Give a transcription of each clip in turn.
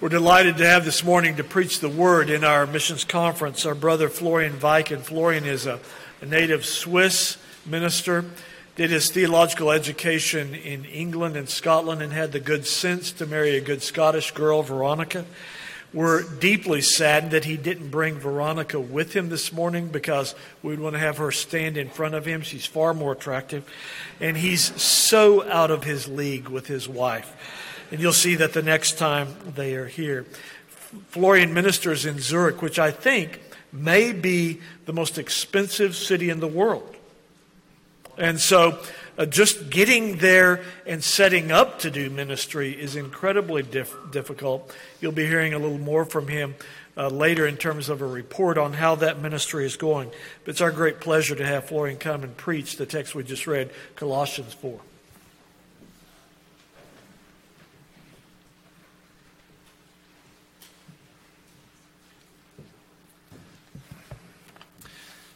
We're delighted to have this morning to preach the word in our missions conference our brother Florian Weichen. Florian is a, a native Swiss minister, did his theological education in England and Scotland, and had the good sense to marry a good Scottish girl, Veronica. We're deeply saddened that he didn't bring Veronica with him this morning because we'd want to have her stand in front of him. She's far more attractive. And he's so out of his league with his wife. And you'll see that the next time they are here. Florian ministers in Zurich, which I think may be the most expensive city in the world. And so uh, just getting there and setting up to do ministry is incredibly difficult. You'll be hearing a little more from him uh, later in terms of a report on how that ministry is going. But it's our great pleasure to have Florian come and preach the text we just read, Colossians 4.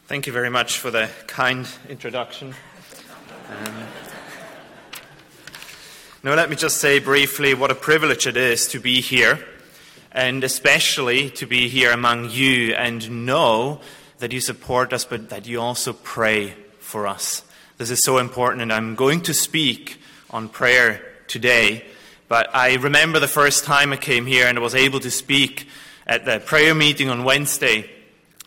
Thank you very much for the kind introduction. Um, now, let me just say briefly what a privilege it is to be here, and especially to be here among you and know that you support us, but that you also pray for us. This is so important, and I'm going to speak on prayer today. But I remember the first time I came here and I was able to speak at the prayer meeting on Wednesday.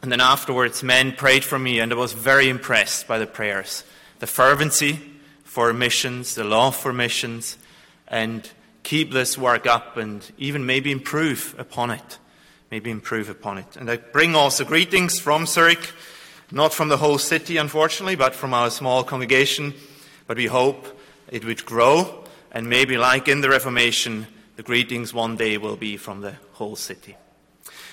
And then afterwards, men prayed for me, and I was very impressed by the prayers. The fervency for missions, the love for missions, and keep this work up and even maybe improve upon it. Maybe improve upon it. And I bring also greetings from Zurich, not from the whole city, unfortunately, but from our small congregation. But we hope it would grow, and maybe, like in the Reformation, the greetings one day will be from the whole city.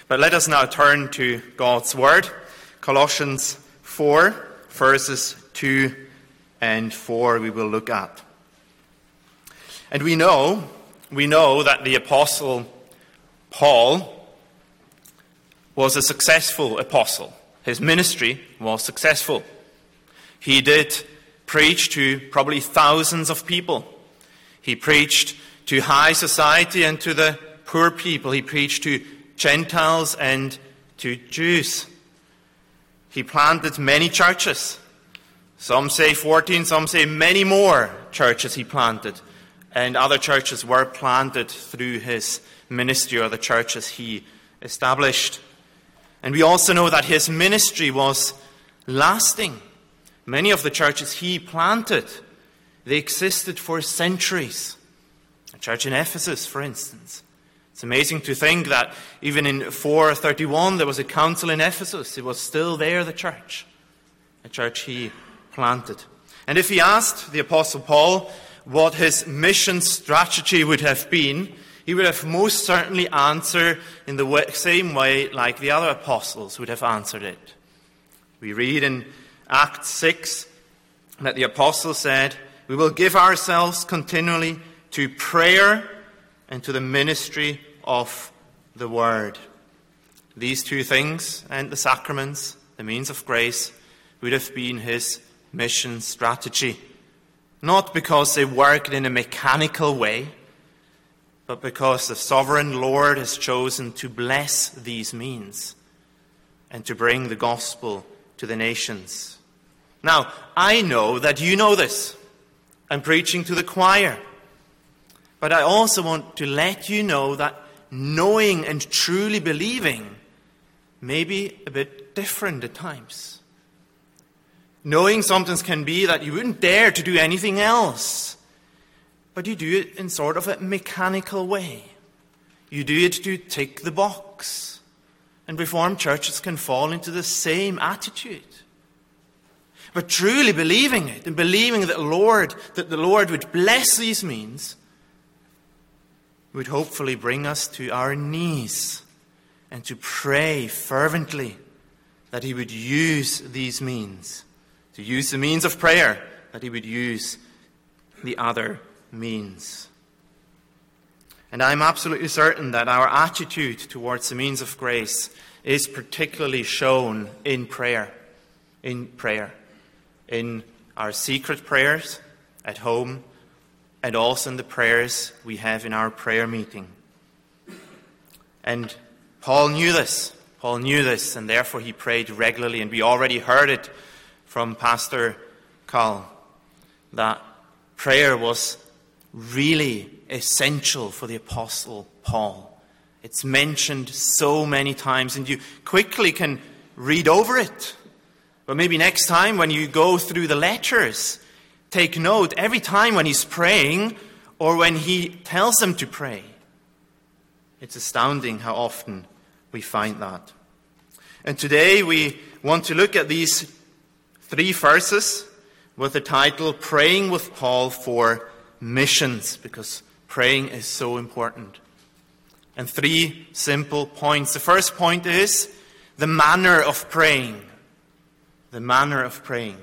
But let us now turn to God's Word. Colossians 4, verses 2 and 4, we will look at. And we know, we know that the Apostle Paul was a successful apostle. His ministry was successful. He did preach to probably thousands of people. He preached to high society and to the poor people. He preached to Gentiles and to Jews. He planted many churches. Some say 14, some say many more churches he planted. And other churches were planted through his ministry or the churches he established. And we also know that his ministry was lasting. Many of the churches he planted, they existed for centuries. A church in Ephesus, for instance. It's amazing to think that even in 431 there was a council in Ephesus. It was still there, the church. A church he planted. And if he asked the Apostle Paul what his mission strategy would have been, he would have most certainly answered in the same way like the other apostles would have answered it. We read in Acts 6 that the apostle said, We will give ourselves continually to prayer and to the ministry of the Word. These two things and the sacraments, the means of grace, would have been his mission strategy. Not because they worked in a mechanical way, but because the sovereign Lord has chosen to bless these means and to bring the gospel to the nations. Now, I know that you know this. I'm preaching to the choir. But I also want to let you know that knowing and truly believing may be a bit different at times. Knowing sometimes can be that you wouldn't dare to do anything else, but you do it in sort of a mechanical way. You do it to tick the box. And Reformed churches can fall into the same attitude. But truly believing it and believing that Lord, that the Lord would bless these means would hopefully bring us to our knees and to pray fervently that He would use these means, to use the means of prayer, that He would use the other means. And I'm absolutely certain that our attitude towards the means of grace is particularly shown in prayer. In prayer. In our secret prayers at home and also in the prayers we have in our prayer meeting. And Paul knew this. Paul knew this, and therefore he prayed regularly. And we already heard it from Pastor Carl that prayer was really essential for the Apostle Paul. It's mentioned so many times, and you quickly can read over it. But maybe next time when you go through the letters, take note every time when he's praying or when he tells them to pray. It's astounding how often we find that. And today we want to look at these three verses with the title Praying with Paul for Missions, because praying is so important. And three simple points. The first point is the manner of praying. The manner of praying.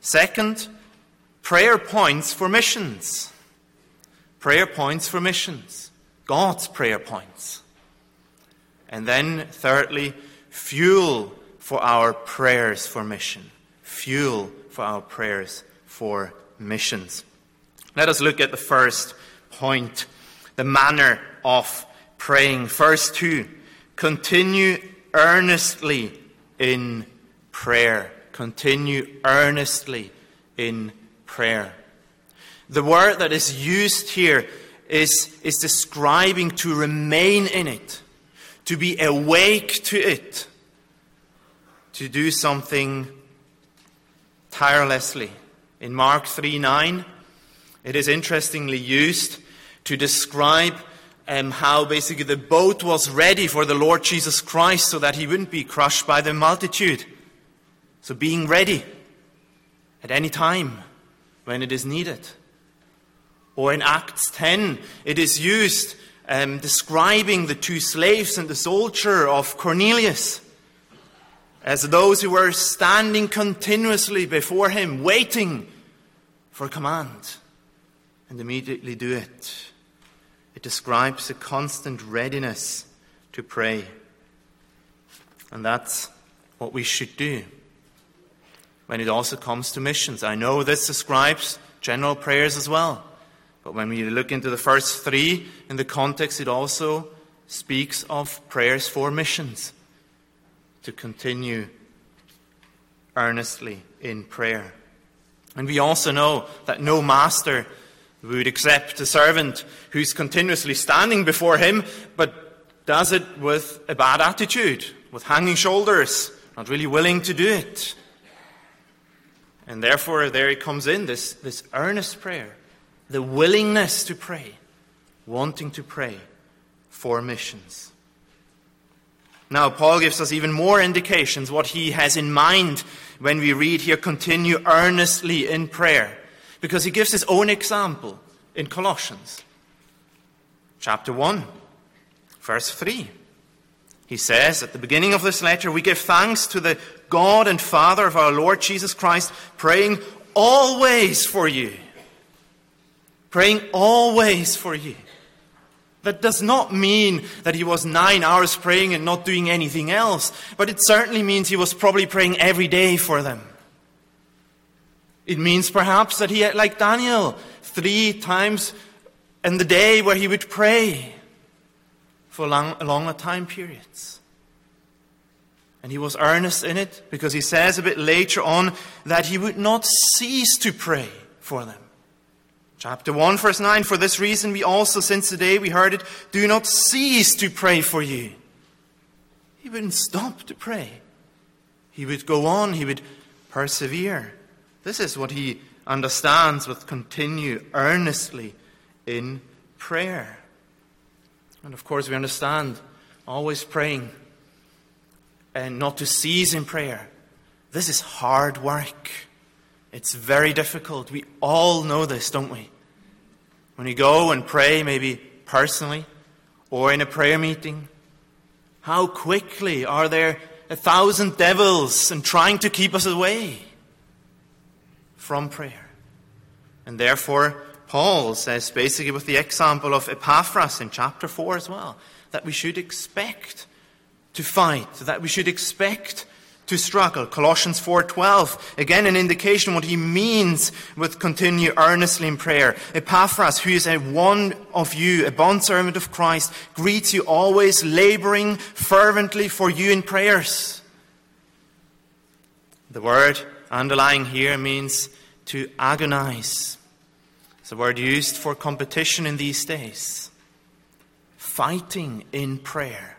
Second, prayer points for missions. Prayer points for missions. God's prayer points. And then, thirdly, fuel for our prayers for mission. Fuel for our prayers for missions. Let us look at the first point the manner of praying. Verse 2 Continue earnestly in prayer. Continue earnestly in prayer. The word that is used here is, is describing to remain in it, to be awake to it, to do something tirelessly. In Mark 3 9, it is interestingly used to describe um, how basically the boat was ready for the Lord Jesus Christ so that he wouldn't be crushed by the multitude. So being ready at any time when it is needed. Or in Acts 10, it is used um, describing the two slaves and the soldier of Cornelius as those who were standing continuously before him, waiting for command, and immediately do it. It describes a constant readiness to pray. And that's what we should do when it also comes to missions. I know this describes general prayers as well. But when we look into the first three in the context, it also speaks of prayers for missions to continue earnestly in prayer. And we also know that no master would accept a servant who's continuously standing before him, but does it with a bad attitude, with hanging shoulders, not really willing to do it. And therefore, there it comes in this, this earnest prayer, the willingness to pray, wanting to pray for missions. Now, Paul gives us even more indications what he has in mind when we read here, continue earnestly in prayer. Because he gives his own example in Colossians chapter 1, verse 3. He says at the beginning of this letter, We give thanks to the God and Father of our Lord Jesus Christ, praying always for you. Praying always for you. That does not mean that he was nine hours praying and not doing anything else, but it certainly means he was probably praying every day for them. It means perhaps that he had, like Daniel, three times in the day where he would pray for long, longer time periods. And he was earnest in it because he says a bit later on that he would not cease to pray for them. Chapter 1, verse 9 For this reason, we also, since the day we heard it, do not cease to pray for you. He wouldn't stop to pray, he would go on, he would persevere. This is what he understands with continue earnestly in prayer. And of course, we understand always praying and not to cease in prayer. This is hard work. It's very difficult. We all know this, don't we? When you go and pray, maybe personally or in a prayer meeting, how quickly are there a thousand devils and trying to keep us away? from prayer. And therefore, Paul says, basically, with the example of Epaphras in chapter 4 as well, that we should expect to fight, that we should expect to struggle. Colossians 4:12, again an indication what he means with continue earnestly in prayer. Epaphras, who is a one of you, a bondservant of Christ, greets you always laboring fervently for you in prayers. The word underlying here means to agonize. It's a word used for competition in these days. Fighting in prayer.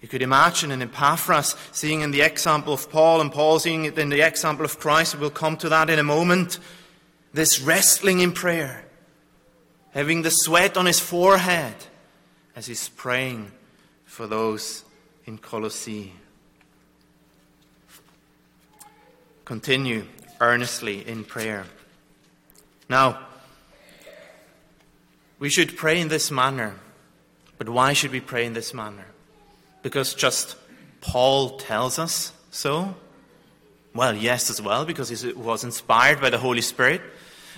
You could imagine an Epaphras seeing in the example of Paul and Paul seeing it in the example of Christ. We'll come to that in a moment. This wrestling in prayer, having the sweat on his forehead as he's praying for those in Colossae. Continue earnestly in prayer. Now, we should pray in this manner. But why should we pray in this manner? because just Paul tells us so? Well, yes, as well, because he was inspired by the Holy Spirit.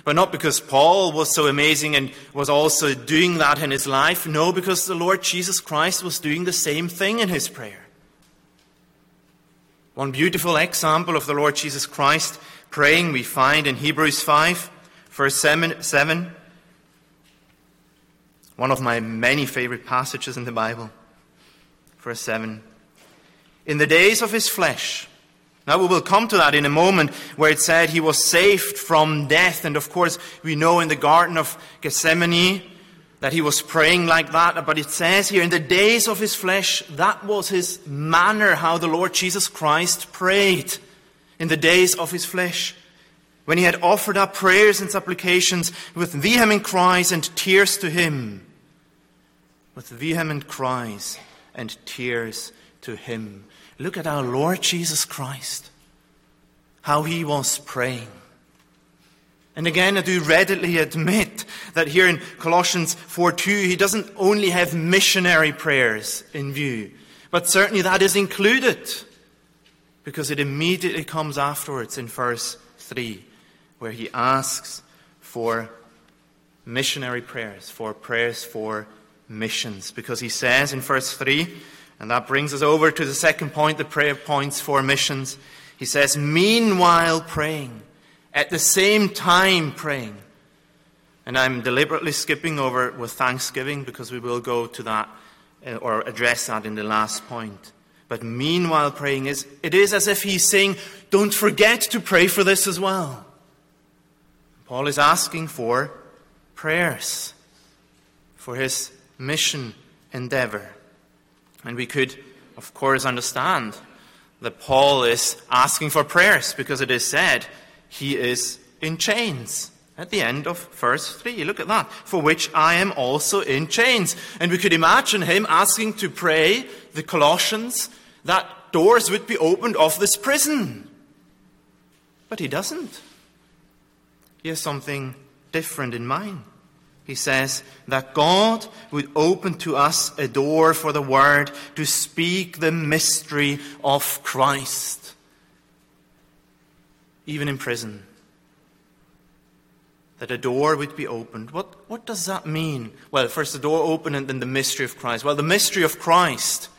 But not because Paul was so amazing and was also doing that in his life. No, because the Lord Jesus Christ was doing the same thing in his prayer. One beautiful example of the Lord Jesus Christ praying we find in Hebrews 5, verse 7. One of my many favorite passages in the Bible verse 7. In the days of his flesh, now we will come to that in a moment where it said he was saved from death. And of course, we know in the Garden of Gethsemane that he was praying like that. But it says here, in the days of his flesh, that was his manner, how the Lord Jesus Christ prayed in the days of his flesh. When he had offered up prayers and supplications with vehement cries and tears to him. With vehement cries and tears to him. Look at our Lord Jesus Christ, how he was praying. And again, I do readily admit that here in Colossians 4 2, he doesn't only have missionary prayers in view, but certainly that is included because it immediately comes afterwards in verse 3, where he asks for missionary prayers, for prayers for missions. Because he says in verse 3, and that brings us over to the second point, the prayer points for missions. He says, meanwhile praying, at the same time praying. And I'm deliberately skipping over with thanksgiving because we will go to that uh, or address that in the last point. But meanwhile praying is, it is as if he's saying, don't forget to pray for this as well. Paul is asking for prayers for his mission endeavor. And we could, of course, understand that Paul is asking for prayers because it is said he is in chains at the end of verse 3. Look at that. For which I am also in chains. And we could imagine him asking to pray the Colossians that doors would be opened of this prison. But he doesn't. He has something different in mind. He says that God would open to us a door for the Word to speak the mystery of Christ, even in prison. That a door would be opened. What, what does that mean? Well, first the door opened and then the mystery of Christ. Well, the mystery of Christ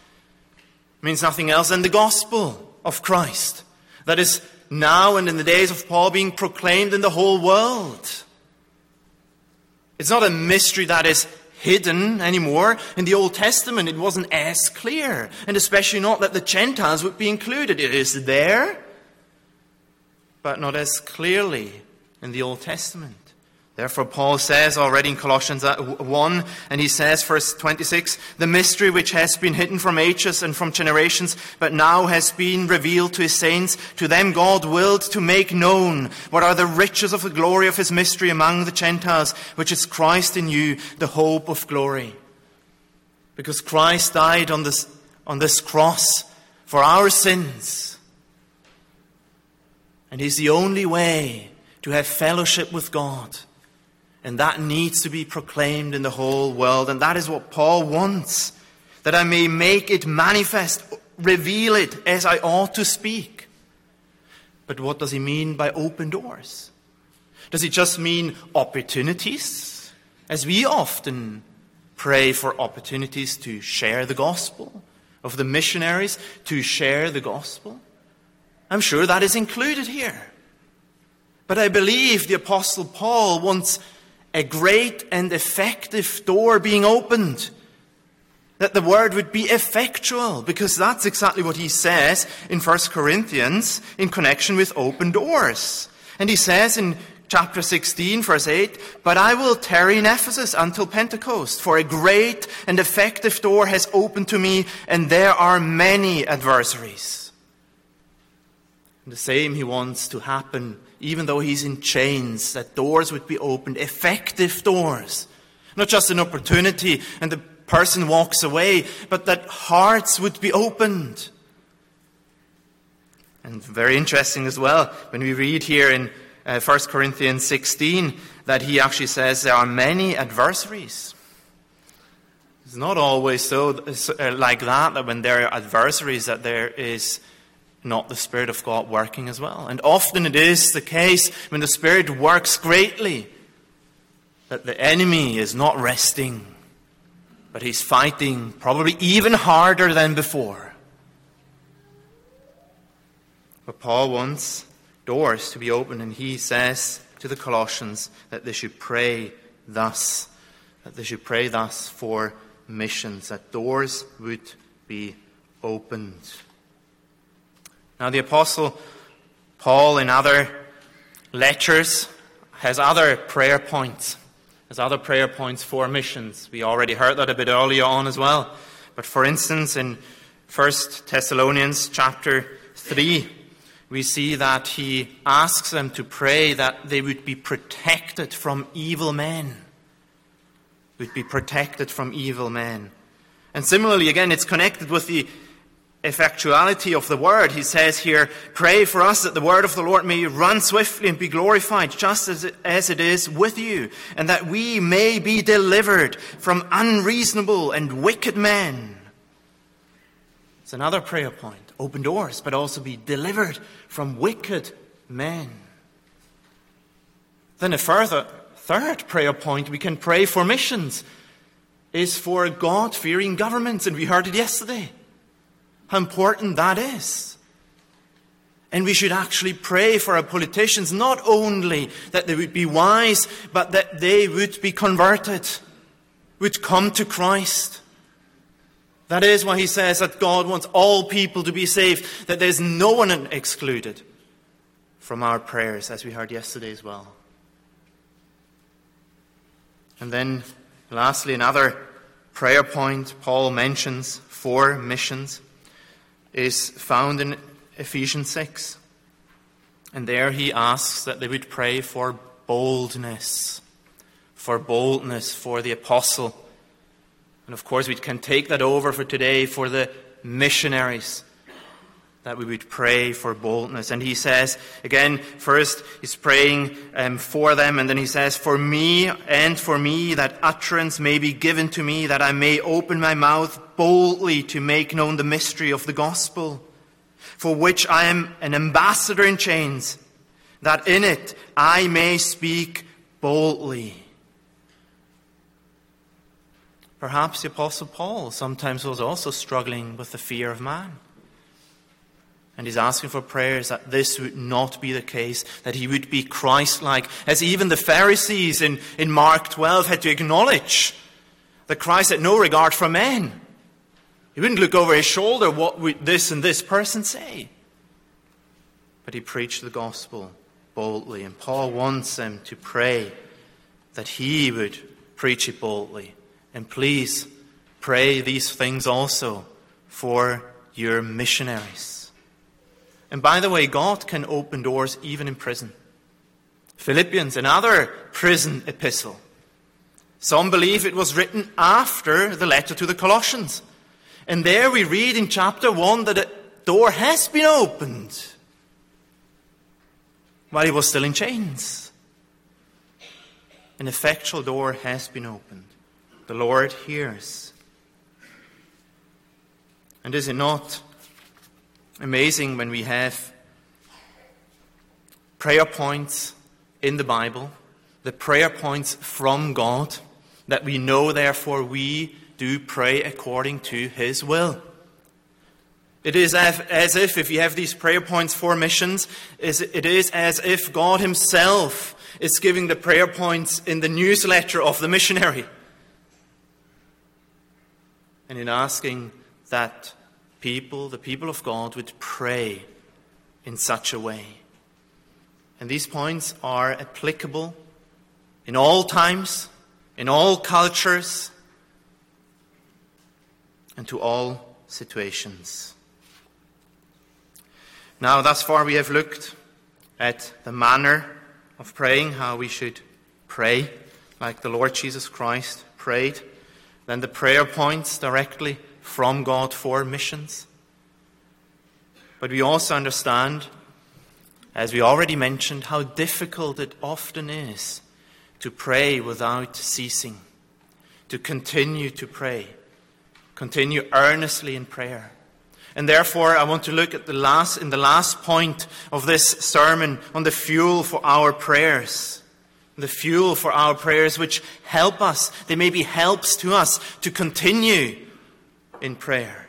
means nothing else than the gospel of Christ. That is now and in the days of Paul being proclaimed in the whole world. It's not a mystery that is hidden anymore. In the Old Testament, it wasn't as clear, and especially not that the Gentiles would be included. It is there, but not as clearly in the Old Testament. Therefore, Paul says already in Colossians uh, 1, and he says, verse 26, the mystery which has been hidden from ages and from generations, but now has been revealed to his saints, to them God willed to make known what are the riches of the glory of his mystery among the Gentiles, which is Christ in you, the hope of glory. Because Christ died on this, on this cross for our sins. And he's the only way to have fellowship with God. And that needs to be proclaimed in the whole world. And that is what Paul wants. That I may make it manifest, reveal it as I ought to speak. But what does he mean by open doors? Does he just mean opportunities? As we often pray for opportunities to share the gospel, of the missionaries to share the gospel? I'm sure that is included here. But I believe the Apostle Paul wants a great and effective door being opened. That the word would be effectual, because that's exactly what he says in 1 Corinthians in connection with open doors. And he says in chapter 16, verse 8, But I will tarry in Ephesus until Pentecost, for a great and effective door has opened to me, and there are many adversaries. And the same he wants to happen even though he's in chains, that doors would be opened, effective doors. Not just an opportunity and the person walks away, but that hearts would be opened. And very interesting as well, when we read here in uh, 1 Corinthians 16, that he actually says there are many adversaries. It's not always so uh, like that, that when there are adversaries, that there is not the Spirit of God working as well. And often it is the case when the Spirit works greatly that the enemy is not resting, but he's fighting probably even harder than before. But Paul wants doors to be opened, and he says to the Colossians that they should pray thus, that they should pray thus for missions, that doors would be opened. Now, the Apostle Paul, in other lectures, has other prayer points. Has other prayer points for missions. We already heard that a bit earlier on as well. But for instance, in 1 Thessalonians chapter 3, we see that he asks them to pray that they would be protected from evil men. Would be protected from evil men. And similarly, again, it's connected with the effectuality of the word. He says here, pray for us that the word of the Lord may run swiftly and be glorified just as it, is with you, and that we may be delivered from unreasonable and wicked men. It's another prayer point. Open doors, but also be delivered from wicked men. Then a further third prayer point we can pray for missions is for God fearing governments, and we heard it yesterday how important that is. And we should actually pray for our politicians, not only that they would be wise, but that they would be converted, would come to Christ. That is why he says that God wants all people to be saved, that there's no one excluded from our prayers, as we heard yesterday as well. And then, lastly, another prayer point Paul mentions for missions is found in Ephesians 6. And there he asks that they would pray for boldness, for boldness for the apostle. And of course, we can take that over for today for the missionaries that we would pray for boldness. And he says, again, first he's praying um, for them, and then he says, For me and for me, that utterance may be given to me, that I may open my mouth boldly to make known the mystery of the gospel, for which I am an ambassador in chains, that in it I may speak boldly. Perhaps the Apostle Paul sometimes was also struggling with the fear of man. And he's asking for prayers that this would not be the case, that he would be Christ like, as even the Pharisees in, in Mark 12 had to acknowledge that Christ had no regard for men. He wouldn't look over his shoulder, what would this and this person say? But he preached the gospel boldly, and Paul wants them to pray that he would preach it boldly. And please pray these things also for your missionaries. And by the way, God can open doors even in prison. Philippians, another prison epistle. Some believe it was written after the letter to the Colossians. And there we read in chapter 1 that a door has been opened while he was still in chains. An effectual door has been opened. The Lord hears. And is it not amazing when we have prayer points in the Bible, the prayer points from God, that we know, therefore, we do pray according to His will. It is as if, if you have these prayer points for missions, it is as if God Himself is giving the prayer points in the newsletter of the missionary. And in asking that people, the people of God, would pray in such a way. And these points are applicable in all times, in all cultures, and to all situations. Now, thus far, we have looked at the manner of praying, how we should pray like the Lord Jesus Christ prayed, then the prayer points directly from God for missions. But we also understand, as we already mentioned, how difficult it often is to pray without ceasing, to continue to pray, continue earnestly in prayer. And therefore, I want to look at the last, in the last point of this sermon on the fuel for our prayers. The fuel for our prayers, which help us, they may be helps to us to continue in prayer.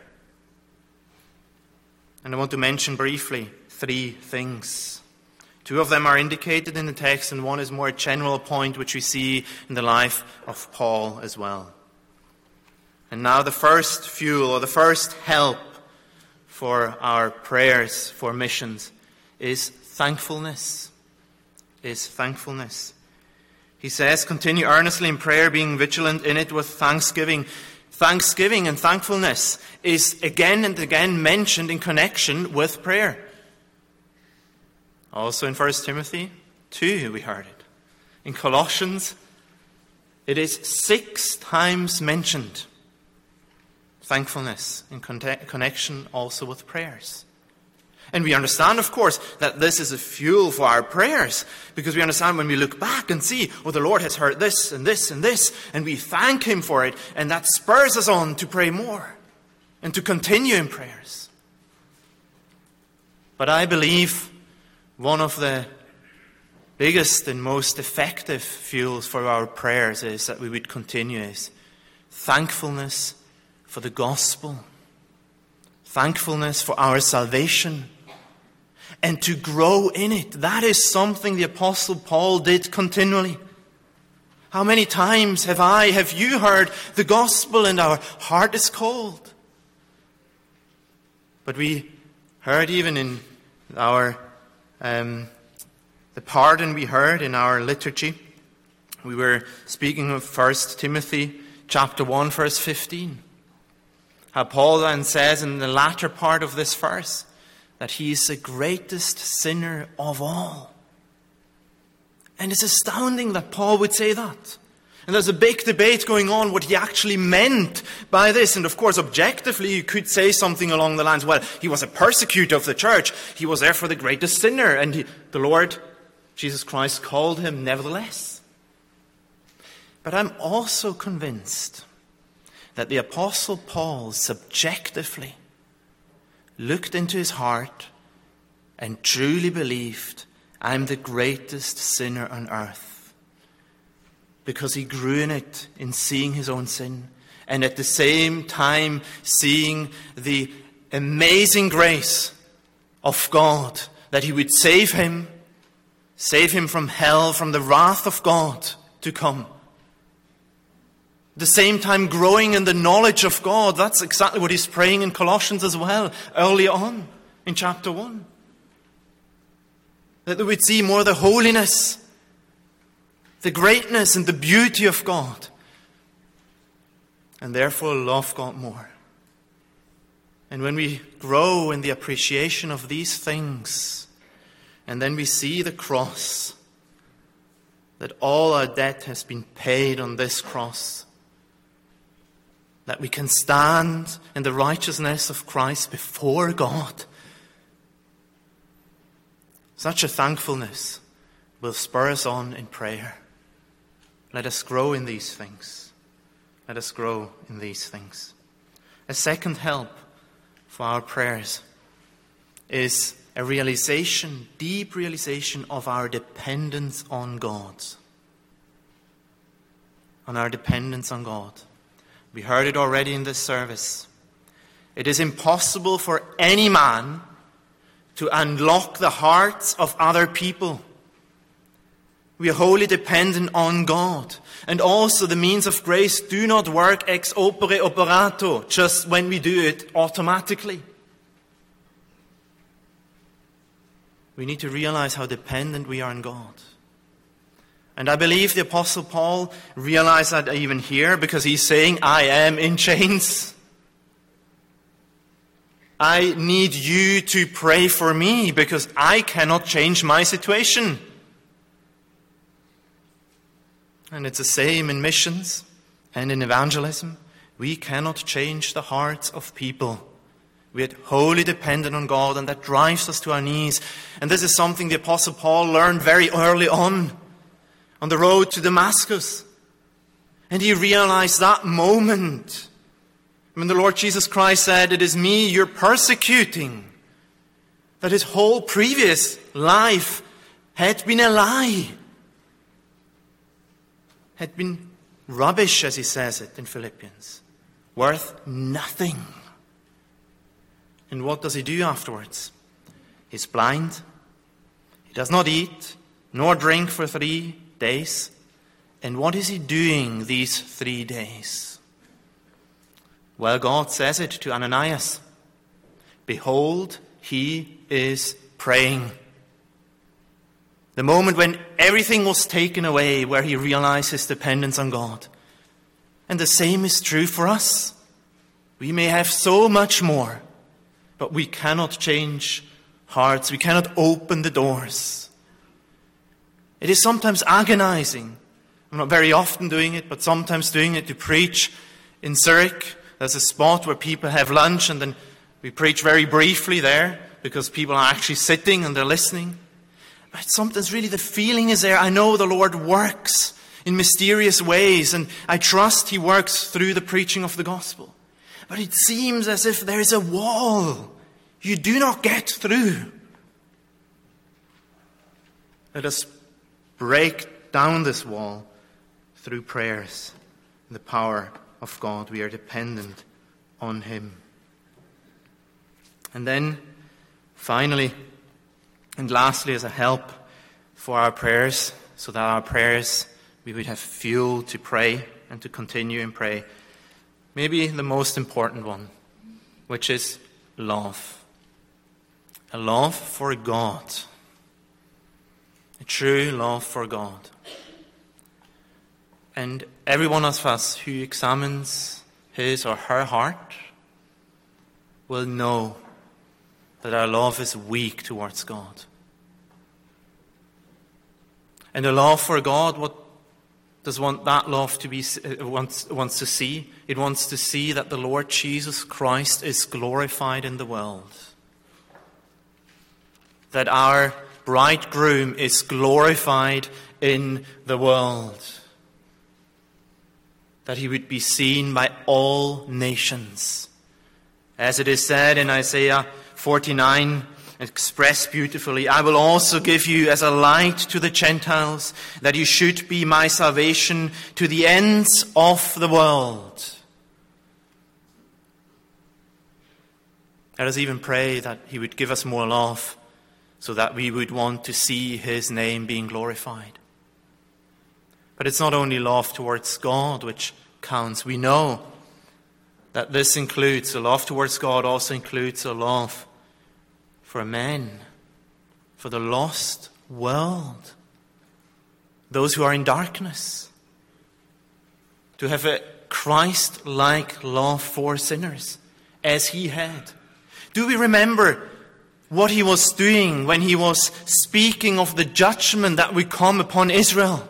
And I want to mention briefly three things. Two of them are indicated in the text, and one is more a general point which we see in the life of Paul as well. And now, the first fuel or the first help for our prayers for missions is thankfulness. Is thankfulness. He says, continue earnestly in prayer, being vigilant in it with thanksgiving. Thanksgiving and thankfulness is again and again mentioned in connection with prayer. Also in 1 Timothy 2, we heard it. In Colossians, it is six times mentioned thankfulness in connection also with prayers. And we understand, of course, that this is a fuel for our prayers because we understand when we look back and see, oh, the Lord has heard this and this and this, and we thank Him for it, and that spurs us on to pray more and to continue in prayers. But I believe one of the biggest and most effective fuels for our prayers is that we would continue is thankfulness for the gospel, thankfulness for our salvation, and to grow in it. That is something the Apostle Paul did continually. How many times have I, have you heard the gospel and our heart is cold? But we heard even in our, um, the pardon we heard in our liturgy. We were speaking of 1 Timothy chapter 1 verse 15. How Paul then says in the latter part of this verse that he is the greatest sinner of all. And it's astounding that Paul would say that. And there's a big debate going on what he actually meant by this. And of course, objectively, you could say something along the lines, well, he was a persecutor of the church. He was therefore the greatest sinner. And he, the Lord, Jesus Christ, called him nevertheless. But I'm also convinced that the Apostle Paul subjectively looked into his heart and truly believed, I'm the greatest sinner on earth. Because he grew in it in seeing his own sin and at the same time seeing the amazing grace of God that he would save him, save him from hell, from the wrath of God to come the same time growing in the knowledge of God. That's exactly what he's praying in Colossians as well, early on in chapter 1. That we'd see more the holiness, the greatness, and the beauty of God, and therefore love God more. And when we grow in the appreciation of these things, and then we see the cross, that all our debt has been paid on this cross that we can stand in the righteousness of Christ before God. Such a thankfulness will spur us on in prayer. Let us grow in these things. Let us grow in these things. A second help for our prayers is a realization, deep realization of our dependence on God. On our dependence on God. We heard it already in this service It is impossible for any man to unlock the hearts of other people. We are wholly dependent on God. And also, the means of grace do not work ex opere operato, just when we do it automatically. We need to realize how dependent we are on God. And I believe the Apostle Paul realized that even here because he's saying, I am in chains. I need you to pray for me because I cannot change my situation. And it's the same in missions and in evangelism. We cannot change the hearts of people. We are wholly dependent on God, and that drives us to our knees. And this is something the Apostle Paul learned very early on, on the road to Damascus. And he realized that moment when the Lord Jesus Christ said, It is me you're persecuting, that his whole previous life had been a lie, had been rubbish, as he says it in Philippians, worth nothing. And what does he do afterwards? He's blind, he does not eat nor drink for three days. And what is he doing these three days? Well, God says it to Ananias Behold, he is praying. The moment when everything was taken away, where he realized his dependence on God. And the same is true for us. We may have so much more, but we cannot change hearts. We cannot open the doors. It is sometimes agonizing. I'm not very often doing it, but sometimes doing it to preach in Zurich there's a spot where people have lunch, and then we preach very briefly there because people are actually sitting and they're listening. But sometimes really the feeling is there. I know the Lord works in mysterious ways, and I trust He works through the preaching of the gospel. But it seems as if there is a wall you do not get through. Let us break down this wall through prayers and the power of God. We are dependent on Him. And then, finally, and lastly, as a help for our prayers, so that our prayers, we would have fuel to pray and to continue and pray. Maybe the most important one, which is love. A love for God. True love for God. And every one of us who examines his or her heart will know that our love is weak towards God. And the love for God, what does want that love to be uh, wants, wants to see? It wants to see that the Lord Jesus Christ is glorified in the world. That our bridegroom is glorified in the world that he would be seen by all nations. As it is said in Isaiah 49, expressed beautifully, I will also give you as a light to the Gentiles, that you should be my salvation to the ends of the world. Let us even pray that he would give us more love so that we would want to see his name being glorified. But it's not only love towards God which counts. We know that this includes, a love towards God also includes a love for men, for the lost world, those who are in darkness, to have a Christ like love for sinners as he had. Do we remember what he was doing when he was speaking of the judgment that would come upon Israel?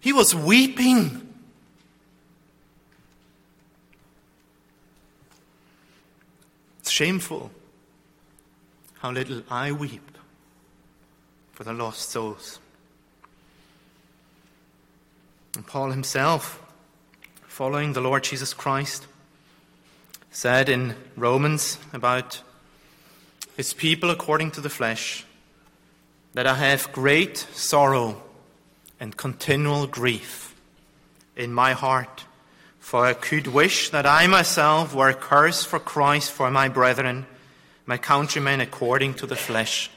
He was weeping. It's shameful how little I weep for the lost souls. And Paul himself, following the Lord Jesus Christ, said in Romans about his people according to the flesh that I have great sorrow and continual grief in my heart For I could wish that I myself were accursed for Christ for my brethren, my countrymen according to the flesh.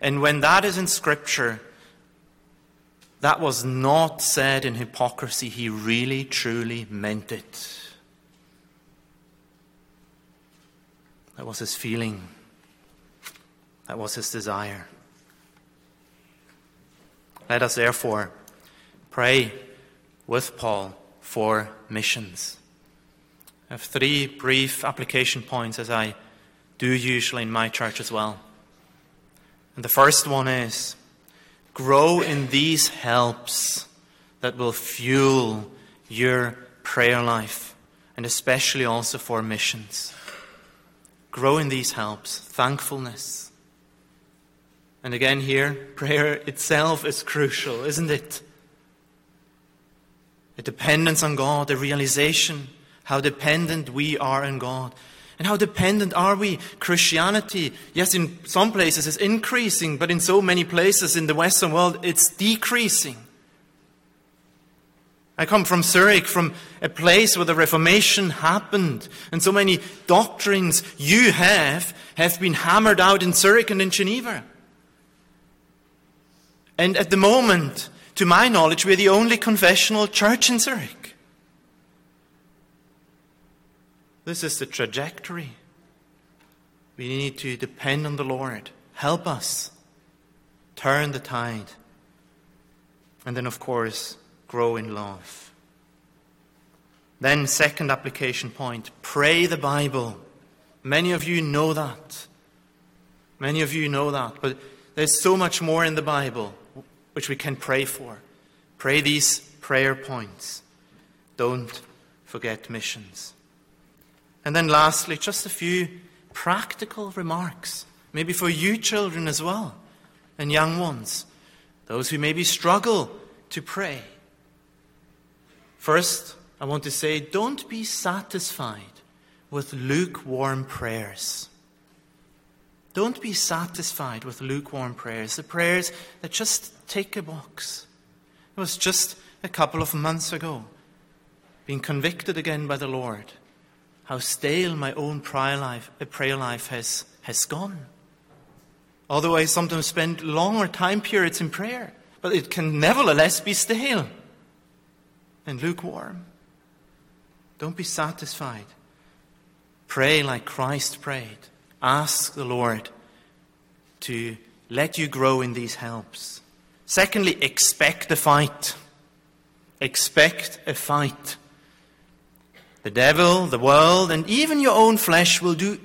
And when that is in Scripture, that was not said in hypocrisy. He really, truly meant it. That was his feeling. That was his desire. Let us therefore pray with Paul for missions. I have three brief application points, as I do usually in my church as well. And the first one is grow in these helps that will fuel your prayer life, and especially also for missions. Grow in these helps thankfulness. And again, here, prayer itself is crucial, isn't it? A dependence on God, a realization how dependent we are on God. And how dependent are we? Christianity, yes, in some places is increasing, but in so many places in the Western world, it's decreasing. I come from Zurich, from a place where the Reformation happened, and so many doctrines you have have been hammered out in Zurich and in Geneva. And at the moment, to my knowledge, we're the only confessional church in Zurich. This is the trajectory. We need to depend on the Lord. Help us turn the tide. And then, of course, grow in love. Then, second application point pray the Bible. Many of you know that. Many of you know that. But there's so much more in the Bible which we can pray for. Pray these prayer points. Don't forget missions. And then, lastly, just a few practical remarks, maybe for you children as well, and young ones, those who maybe struggle to pray. First, I want to say don't be satisfied with lukewarm prayers. Don't be satisfied with lukewarm prayers, the prayers that just tick a box. It was just a couple of months ago, being convicted again by the Lord, how stale my own prayer life, uh, prayer life has, has gone. Although I sometimes spend longer time periods in prayer, but it can nevertheless be stale and lukewarm. Don't be satisfied. Pray like Christ prayed. Ask the Lord to let you grow in these helps. Secondly, expect a fight. Expect a fight. The devil, the world, and even your own flesh will do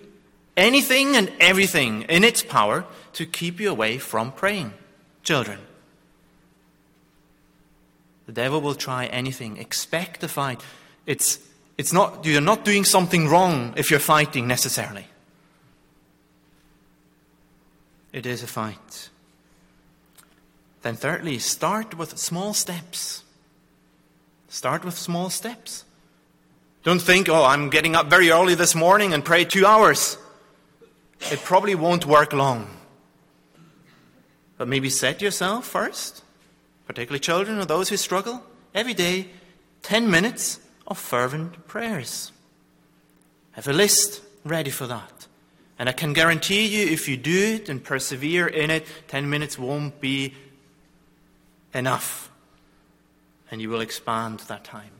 anything and everything in its power to keep you away from praying. Children, the devil will try anything. Expect a fight. It's, it's not, you're not doing something wrong if you're fighting necessarily. It is a fight. Then, thirdly, start with small steps. Start with small steps. Don't think, oh, I'm getting up very early this morning and pray two hours. It probably won't work long. But maybe set yourself first, particularly children or those who struggle, every day, 10 minutes of fervent prayers. Have a list ready for that. And I can guarantee you, if you do it and persevere in it, 10 minutes won't be enough. And you will expand that time.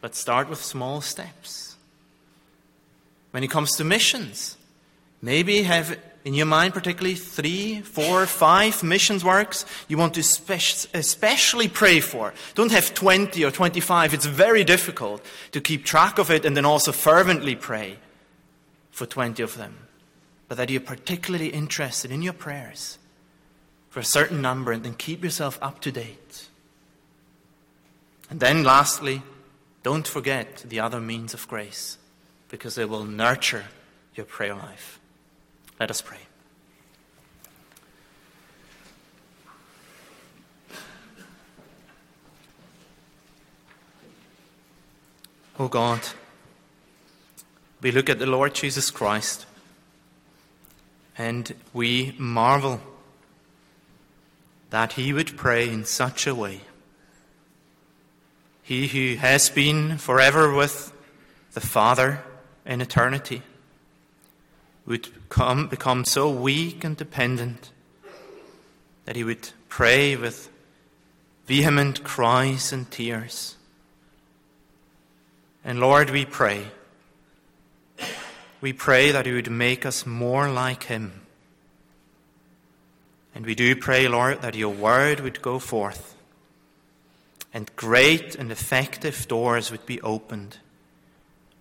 But start with small steps. When it comes to missions, maybe have in your mind particularly three, four, five missions works you want to especially pray for. Don't have 20 or 25. It's very difficult to keep track of it and then also fervently pray for 20 of them. But that you're particularly interested in your prayers for a certain number and then keep yourself up to date. And then, lastly, don't forget the other means of grace because they will nurture your prayer life. Let us pray. Oh God, we look at the Lord Jesus Christ and we marvel that he would pray in such a way. he who has been forever with the Father in eternity, would come, become so weak and dependent that he would pray with vehement cries and tears. And Lord, we pray, we pray that he would make us more like him. And we do pray, Lord, that your word would go forth and great and effective doors would be opened,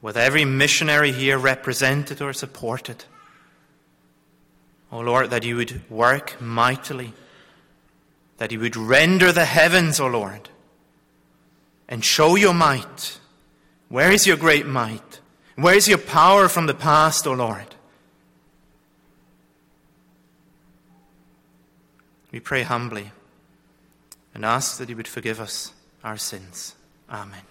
with every missionary here represented or supported. O oh Lord, that you would work mightily, that you would render the heavens, O oh Lord, and show your might. Where is your great might? Where is your power from the past, O oh Lord? We pray humbly and ask that you would forgive us our sins. Amen.